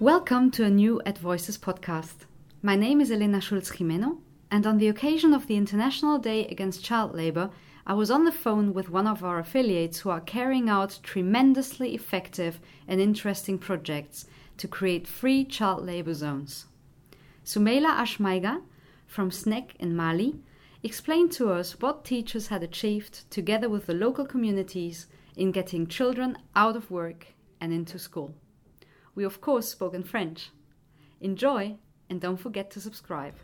Welcome to a new At Voices podcast. My name is Elena Schulz Jimeno, and on the occasion of the International Day Against Child Labor, I was on the phone with one of our affiliates who are carrying out tremendously effective and interesting projects to create free child labour zones. Sumaila Ashmaiga from SNEC in Mali explained to us what teachers had achieved together with the local communities in getting children out of work and into school. We, of course, spoke in French. Enjoy and don't forget to subscribe.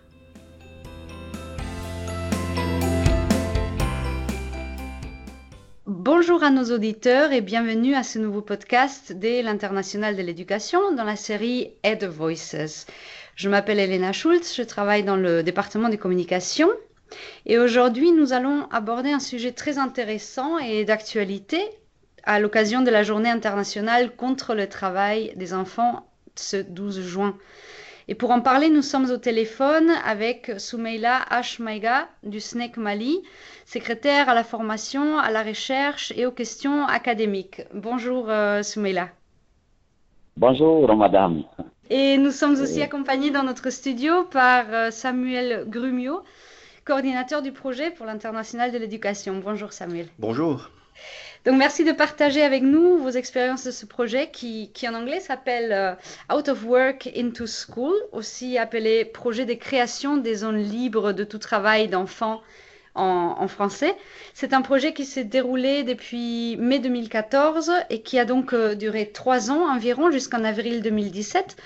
Bonjour à nos auditeurs et bienvenue à ce nouveau podcast de l'International de l'éducation dans la série Ed Voices. Je m'appelle Elena Schultz, je travaille dans le département des communications et aujourd'hui nous allons aborder un sujet très intéressant et d'actualité à l'occasion de la journée internationale contre le travail des enfants ce 12 juin. Et pour en parler, nous sommes au téléphone avec Soumeila Ashmaiga du SNEC Mali, secrétaire à la formation, à la recherche et aux questions académiques. Bonjour euh, Soumeila. Bonjour madame. Et nous sommes aussi accompagnés dans notre studio par euh, Samuel Grumio, coordinateur du projet pour l'international de l'éducation. Bonjour Samuel. Bonjour. Donc merci de partager avec nous vos expériences de ce projet qui, en anglais s'appelle euh, Out of Work into School, aussi appelé projet de création des zones libres de tout travail d'enfants en, en, français. C'est un projet qui s'est déroulé depuis mai 2014 et qui a donc euh, duré trois ans environ jusqu'en avril 2017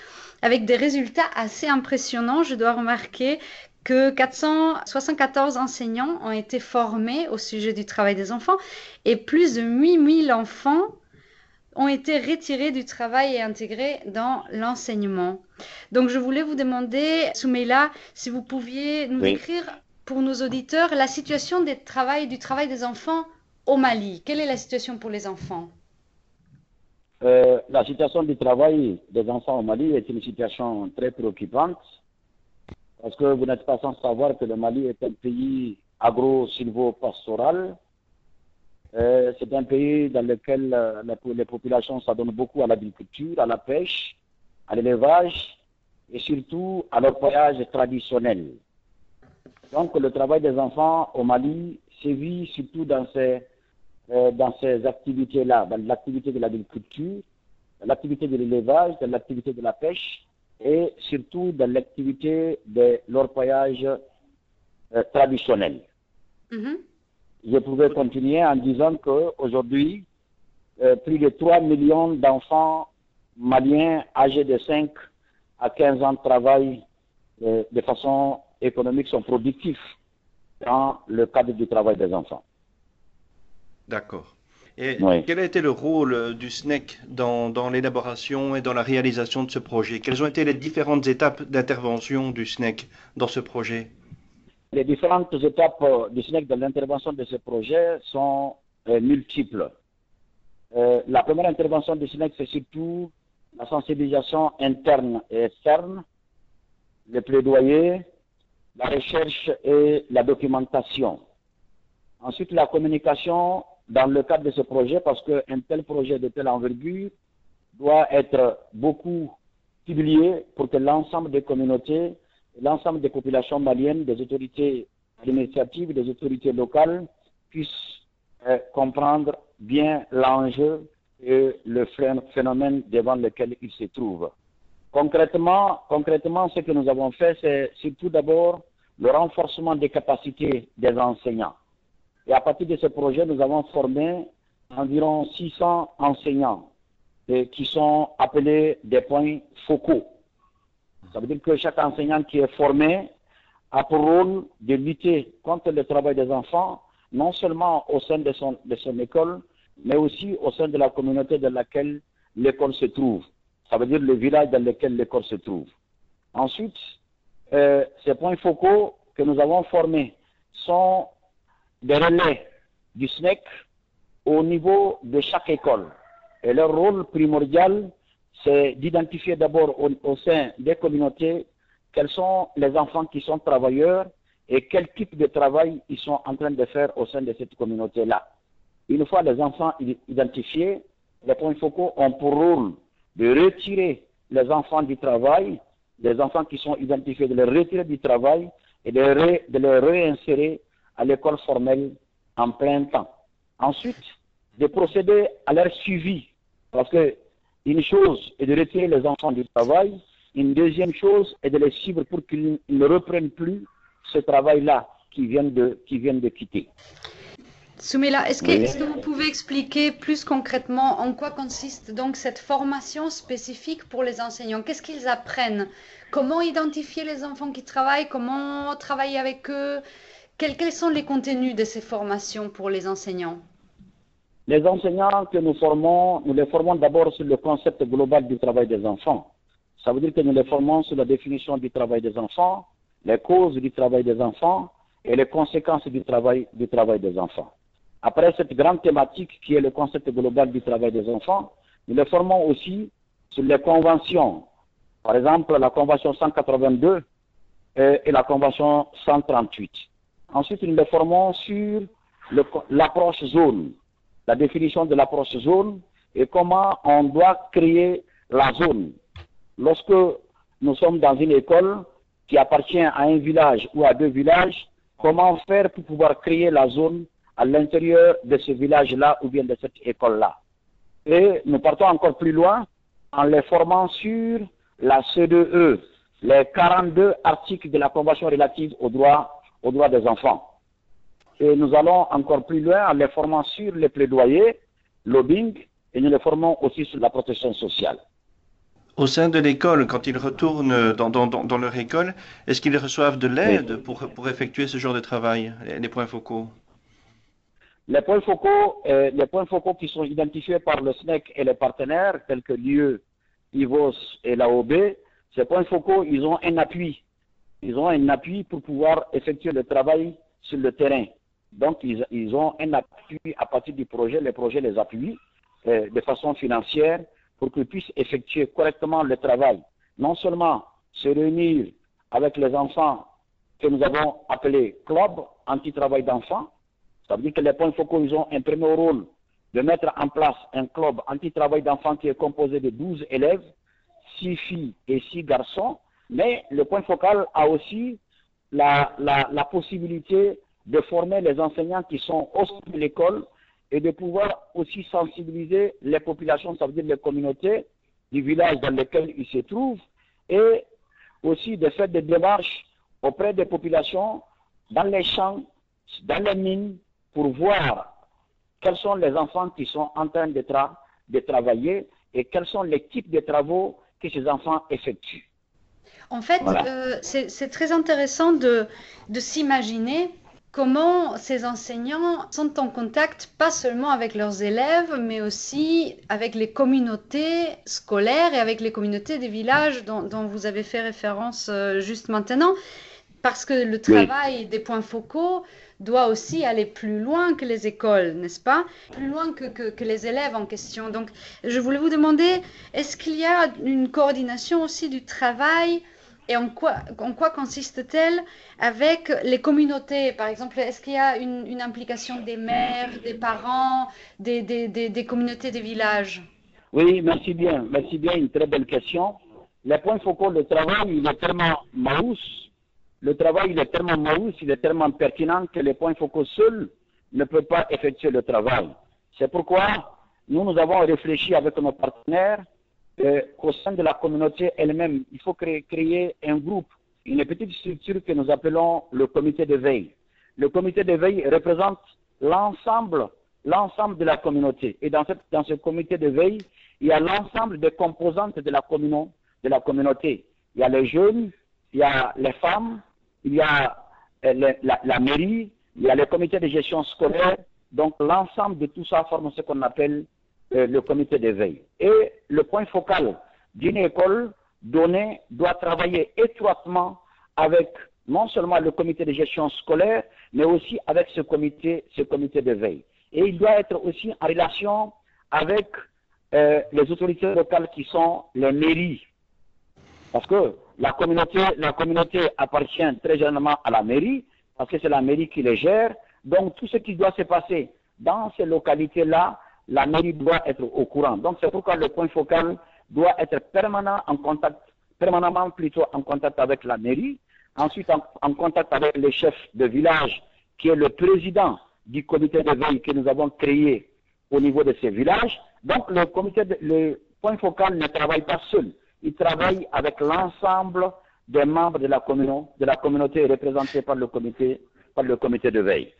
avec des résultats assez impressionnants. Je dois remarquer que 474 enseignants ont été formés au sujet du travail des enfants et plus de 8000 enfants ont été retirés du travail et intégrés dans l'enseignement. Donc je voulais vous demander, Soumeila, si vous pouviez nous Oui. décrire pour nos auditeurs la situation des travail, du travail des enfants au Mali. Quelle est la situation pour les enfants? Euh, la situation du travail des enfants au Mali est une situation très préoccupante parce que vous n'êtes pas sans savoir que le Mali est un pays agro-silvo-pastoral. C'est un pays dans lequel euh, les, populations s'adonnent beaucoup à l'agriculture, à la pêche, à l'élevage et surtout à l'orpaillage traditionnel. Donc le travail des enfants au Mali sévit surtout dans ces euh, dans ces activités-là, dans l'activité de l'agriculture, l'activité de l'élevage, dans l'activité de la pêche et surtout dans l'activité de l'orpaillage euh, traditionnel. Mhm. Je pouvais continuer en disant qu'aujourd'hui, euh, plus de 3 millions d'enfants maliens âgés de 5 à 15 ans travaillent euh, de façon économique, sont productifs dans le cadre du travail des enfants. D'accord. Et Oui. quel a été le rôle euh, du SNEC dans, dans l'élaboration et dans la réalisation de ce projet? Quelles ont été les différentes étapes d'intervention du SNEC dans ce projet? Les différentes étapes euh, du SNEC dans l'intervention de ce projet sont euh, multiples. Euh, la première intervention du SNEC, c'est surtout la sensibilisation interne et externe, le plaidoyer, la recherche et la documentation. Ensuite, la communication dans le cadre de ce projet, parce qu'un tel projet de telle envergure doit être beaucoup publié pour que l'ensemble des communautés, l'ensemble des populations maliennes, des autorités administratives, des autorités locales puissent euh, comprendre bien l'enjeu et le phé- phénomène devant lequel ils se trouvent. Concrètement, concrètement, ce que nous avons fait, c'est surtout d'abord le renforcement des capacités des enseignants. Et à partir de ce projet, nous avons formé environ 600 enseignants qui sont appelés des points focaux. Ça veut dire que chaque enseignant qui est formé a pour rôle de lutter contre le travail des enfants, non seulement au sein de son, de son école, mais aussi au sein de la communauté dans laquelle l'école se trouve. Ça veut dire le village dans lequel l'école se trouve. Ensuite, euh, ces points focaux que nous avons formés sont des relais du SNEC au niveau de chaque école. Et leur rôle primordial, c'est d'identifier d'abord au, sein des communautés quels sont les enfants qui sont travailleurs et quel type de travail ils sont en train de faire au sein de cette communauté-là. Une fois les enfants identifiés, les points focaux ont pour rôle de retirer les enfants du travail, les enfants qui sont identifiés, de les retirer du travail et de, les réinsérer à l'école formelle en plein temps. Ensuite, de procéder à leur suivi. Parce que une chose est de retirer les enfants du travail, une deuxième chose est de les suivre pour qu'ils ne reprennent plus ce travail-là qu'ils viennent de, viennent de quitter. Soumela, est-ce que, vous pouvez expliquer plus concrètement en quoi consiste donc cette formation spécifique pour les enseignants? Qu'est-ce qu'ils apprennent? Comment identifier les enfants qui travaillent? Comment travailler avec eux? Quels, sont les contenus de ces formations pour les enseignants Les enseignants que nous formons, nous les formons d'abord sur le concept global du travail des enfants. Ça veut dire que nous les formons sur la définition du travail des enfants, les causes du travail des enfants et les conséquences du travail, des enfants. Après cette grande thématique qui est le concept global du travail des enfants, nous les formons aussi sur les conventions. Par exemple, la convention 182 et la convention 138. Ensuite, nous les formons sur l'approche zone, la définition de l'approche zone et comment on doit créer la zone. Lorsque nous sommes dans une école qui appartient à un village ou à deux villages, comment faire pour pouvoir créer la zone à l'intérieur de ce village-là ou bien de cette école-là? Et nous partons encore plus loin en les formant sur la CDE, les 42 articles de la Convention relative aux droits aux droits des enfants. Et nous allons encore plus loin en les formant sur les plaidoyers, lobbying, et nous les formons aussi sur la protection sociale. Au sein de l'école, quand ils retournent dans, dans, leur école, est-ce qu'ils reçoivent de l'aide pour, pour, effectuer ce genre de travail, les, points focaux? Les points focaux, euh, les points focaux qui sont identifiés par le SNEC et les partenaires, tels que l'IE, IVOS et l'AOB, ces points focaux, ils ont un appui ils ont un appui pour pouvoir effectuer le travail sur le terrain. Donc, ils, ont un appui à partir du projet, les projets les appuient euh, de façon financière pour qu'ils puissent effectuer correctement le travail. Non seulement se réunir avec les enfants que nous avons appelés club anti-travail d'enfants, ça veut dire que les points focaux, ils ont un premier rôle de mettre en place un club anti-travail d'enfants qui est composé de 12 élèves, 6 filles et 6 garçons, mais le point focal a aussi la, possibilité de former les enseignants qui sont au sein de l'école et de pouvoir aussi sensibiliser les populations, ça veut dire les communautés du village dans lequel ils se trouvent, et aussi de faire des démarches auprès des populations dans les champs, dans les mines, pour voir quels sont les enfants qui sont en train de, de travailler et quels sont les types de travaux que ces enfants effectuent. En fait, euh, c'est très intéressant de, s'imaginer comment ces enseignants sont en contact pas seulement avec leurs élèves, mais aussi avec les communautés scolaires et avec les communautés des villages dont, vous avez fait référence euh, juste maintenant. Parce que le travail des points focaux doit aussi aller plus loin que les écoles, n'est-ce pas? Plus loin que, que, les élèves en question. Donc, je voulais vous demander, est-ce qu'il y a une coordination aussi du travail et en quoi, en quoi consiste-t-elle avec les communautés? Par exemple, est-ce qu'il y a une, implication des maires, des parents, des, des, des, communautés des villages? Oui, merci bien. Merci bien, une très belle question. Le point focaux, le travail, il est tellement maousse, le travail, il est tellement maousse, il est tellement pertinent que les points focaux seuls ne peuvent pas effectuer le travail. C'est pourquoi nous, nous avons réfléchi avec nos partenaires euh, au sein de la communauté elle-même, il faut créer, un groupe, une petite structure que nous appelons le comité de veille. Le comité de veille représente l'ensemble, l'ensemble de la communauté. Et dans, dans ce comité de veille, il y a l'ensemble des composantes de la, de la communauté. Il y a les jeunes, il y a les femmes, il y a euh, la, mairie, il y a le comité de gestion scolaire. Donc l'ensemble de tout ça forme ce qu'on appelle euh, le comité d'éveil. Et le point focal d'une école donnée doit travailler étroitement avec non seulement le comité de gestion scolaire, mais aussi avec ce comité, ce comité d'éveil. Et il doit être aussi en relation avec euh, les autorités locales qui sont les mairies. Parce que la communauté, appartient très généralement à la mairie, parce que c'est la mairie qui les gère. Donc tout ce qui doit se passer dans ces localités-là, la mairie doit être au courant. Donc c'est pourquoi le point focal doit être permanent en contact, permanemment plutôt en contact avec la mairie, ensuite en, contact avec le chef de village, qui est le président du comité de veille que nous avons créé au niveau de ces villages. Donc le comité, le point focal ne travaille pas seul, il travaille avec l'ensemble des membres de la, communauté représentée par le comité, par le comité de veille.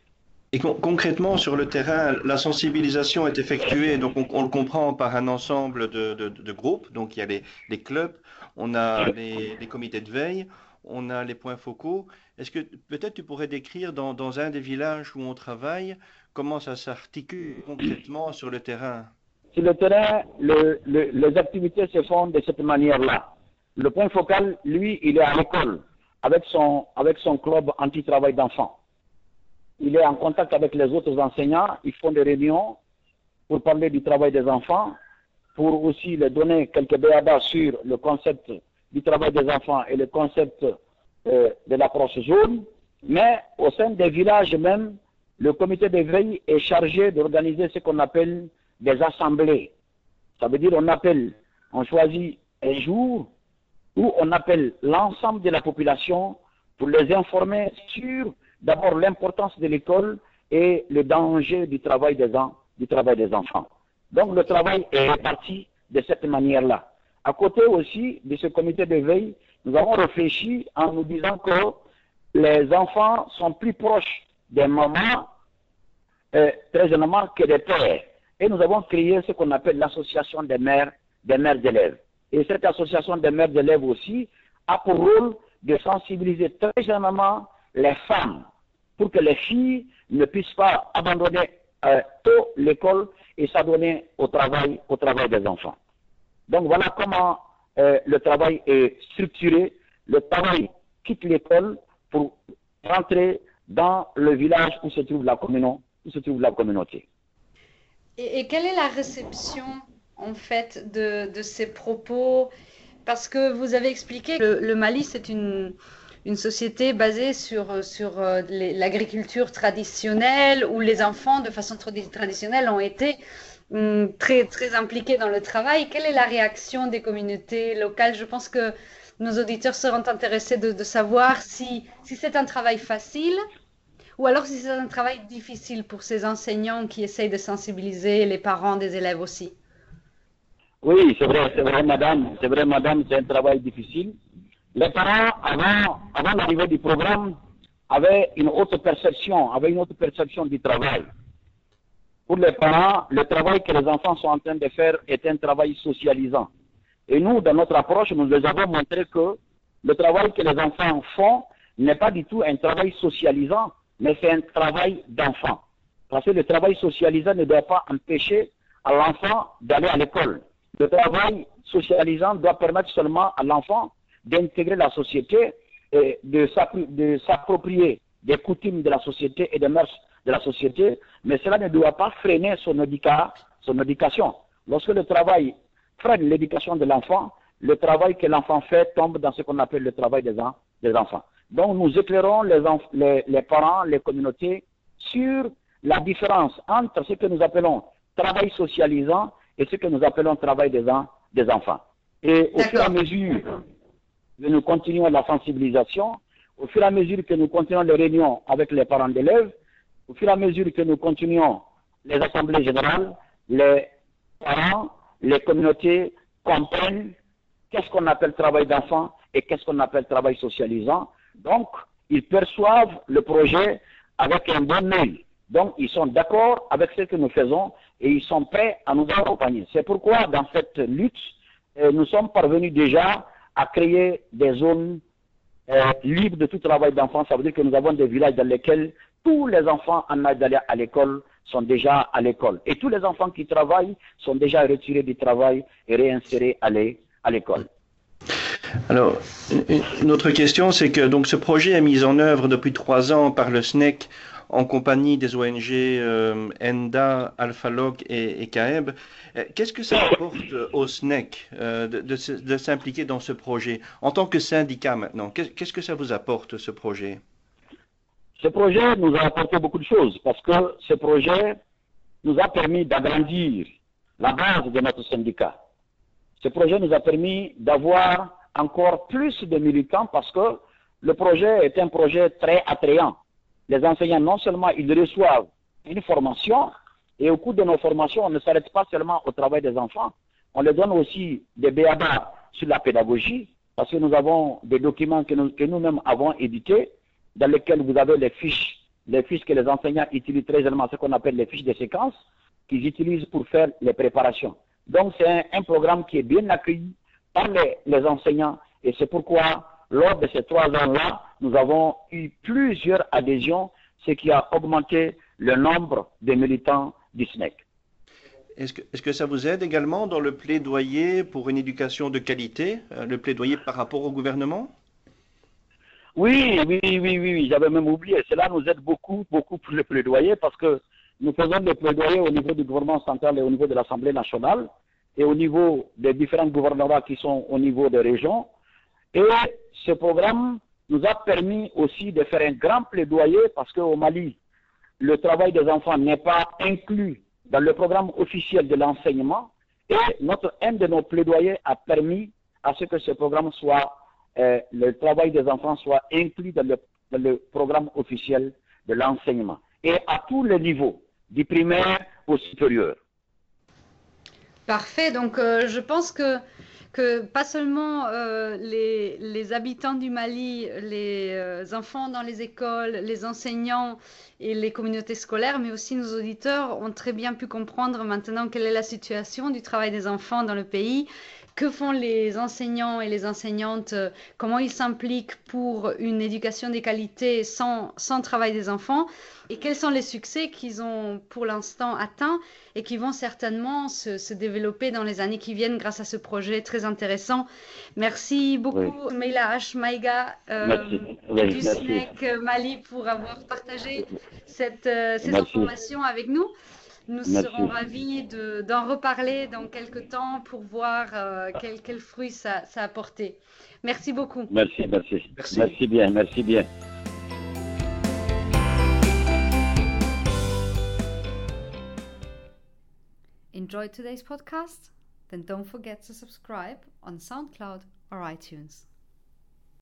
Et concrètement, sur le terrain, la sensibilisation est effectuée, donc on, le comprend par un ensemble de, groupes. Donc il y a les, clubs, on a les, comités de veille, on a les points focaux. Est-ce que peut-être tu pourrais décrire dans, un des villages où on travaille comment ça s'articule concrètement sur le terrain? Sur le terrain, les activités se font de cette manière-là. Le point focal, lui, il est à l'école avec son, avec son club anti-travail d'enfants il est en contact avec les autres enseignants, ils font des réunions pour parler du travail des enfants, pour aussi leur donner quelques béabas sur le concept du travail des enfants et le concept euh, de l'approche jaune. Mais au sein des villages même, le comité de veille est chargé d'organiser ce qu'on appelle des assemblées. Ça veut dire on appelle, on choisit un jour où on appelle l'ensemble de la population pour les informer sur d'abord l'importance de l'école et le danger du travail des, du travail des enfants. Donc le travail est réparti de cette manière-là. À côté aussi de ce comité de veille, nous avons réfléchi en nous disant que les enfants sont plus proches des mamans, euh, très généralement, que des pères. Et nous avons créé ce qu'on appelle l'association des mères, des mères d'élèves. Et cette association des mères d'élèves aussi a pour rôle de sensibiliser très généralement les femmes pour que les filles ne puissent pas abandonner euh, tôt l'école et s'adonner au travail, au travail des enfants. Donc voilà comment euh, le travail est structuré. Le travail quitte l'école pour rentrer dans le village où se trouve la communauté. Et, quelle est la réception en fait de, ces propos? Parce que vous avez expliqué que le Mali, c'est une, une société basée sur, sur euh, l'agriculture traditionnelle où les enfants, de façon traditionnelle, ont été hum, très, très impliqués dans le travail. Quelle est la réaction des communautés locales? Je pense que nos auditeurs seront intéressés de, savoir si, si c'est un travail facile ou alors si c'est un travail difficile pour ces enseignants qui essayent de sensibiliser les parents des élèves aussi. Oui, c'est vrai, c'est vrai, madame. C'est vrai, madame, c'est un travail difficile. Les parents, avant, l'arrivée du programme, avaient une autre perception, avaient une autre perception du travail. Pour les parents, le travail que les enfants sont en train de faire est un travail socialisant. Et nous, dans notre approche, nous les avons montré que le travail que les enfants font n'est pas du tout un travail socialisant, mais c'est un travail d'enfant. Parce que le travail socialisant ne doit pas empêcher à l'enfant d'aller à l'école. Le travail socialisant doit permettre seulement à l'enfant d'intégrer la société et de s'approprier des coutumes de la société et des mœurs de la société, mais cela ne doit pas freiner son, éducation. Lorsque le travail freine l'éducation de l'enfant, le travail que l'enfant fait tombe dans ce qu'on appelle le travail des, enfants. Donc nous éclairons les, les, les, parents, les communautés sur la différence entre ce que nous appelons travail socialisant et ce que nous appelons travail des, des enfants. Et au fur et à mesure que nous continuons la sensibilisation, au fur et à mesure que nous continuons les réunions avec les parents d'élèves, au fur et à mesure que nous continuons les assemblées générales, les parents, les communautés comprennent qu'est-ce qu'on appelle travail d'enfant et qu'est-ce qu'on appelle travail socialisant. Donc, ils perçoivent le projet avec un bon œil. Donc, ils sont d'accord avec ce que nous faisons et ils sont prêts à nous accompagner. C'est pourquoi, dans cette lutte, euh, nous sommes parvenus déjà à créer des zones euh, libres de tout travail d'enfants. Ça veut dire que nous avons des villages dans lesquels tous les enfants en âge d'aller à l'école sont déjà à l'école. Et tous les enfants qui travaillent sont déjà retirés du travail et réinsérés à l'école. Alors, une autre question, c'est que donc ce projet est mis en œuvre depuis trois ans par le SNEC en compagnie des ONG euh, ENDA, Alphalog et, et CAEB. Euh, qu'est-ce que ça apporte au SNEC de, de, s'impliquer dans ce projet En tant que syndicat maintenant, qu'est-ce que ça vous apporte ce projet? Ce projet nous a apporté beaucoup de choses parce que ce projet nous a permis d'agrandir la base de notre syndicat. Ce projet nous a permis d'avoir encore plus de militants parce que le projet est un projet très attrayant. Les enseignants, non seulement ils reçoivent une formation, et au cours de nos formations, on ne s'arrête pas seulement au travail des enfants, on les donne aussi des BABA sur la pédagogie, parce que nous avons des documents que, nous, que nous-mêmes avons édités, dans lesquels vous avez les fiches, les fiches que les enseignants utilisent très généralement, ce qu'on appelle les fiches de séquence, qu'ils utilisent pour faire les préparations. Donc c'est un, programme qui est bien accueilli par les enseignants, et c'est pourquoi lors de ces trois ans-là, nous avons eu plusieurs adhésions, ce qui a augmenté le nombre de militants du SNEC. Est-ce que, est que, ça vous aide également dans le plaidoyer pour une éducation de qualité, euh, le plaidoyer par rapport au gouvernement? Oui, oui, oui, oui, oui, j'avais même oublié. Cela nous aide beaucoup, beaucoup pour le plaidoyer parce que nous faisons des plaidoyers au niveau du gouvernement central et au niveau de l'Assemblée nationale et au niveau des différents gouvernements qui sont au niveau des régions. Et ce programme nous a permis aussi de faire un grand plaidoyer parce qu'au Mali, le travail des enfants n'est pas inclus dans le programme officiel de l'enseignement. Et notre, un de nos plaidoyers a permis à ce que ce programme soit, euh, le travail des enfants soit inclus dans le, programme officiel de l'enseignement. Et à tous les niveaux, du primaire au supérieur. Parfait. Donc, euh, je pense que pas seulement euh, les, habitants du Mali, les euh, enfants dans les écoles, les enseignants et les communautés scolaires, mais aussi nos auditeurs ont très bien pu comprendre maintenant quelle est la situation du travail des enfants dans le pays que font les enseignants et les enseignantes, euh, comment ils s'impliquent pour une éducation des qualités sans, sans travail des enfants et quels sont les succès qu'ils ont pour l'instant atteints et qui vont certainement se, se, développer dans les années qui viennent grâce à ce projet très intéressant. Merci beaucoup, Meila Ashmaïga euh, du SNEC Mali pour avoir partagé cette, euh, ces informations avec nous. Nous serons ravis d'en reparler dans quelques temps pour voir euh, quels fruits ça, ça, a porté. Merci beaucoup. Merci, merci. Merci, merci bien, merci bien. Enjoy today's podcast? Then don't forget to subscribe on SoundCloud or iTunes.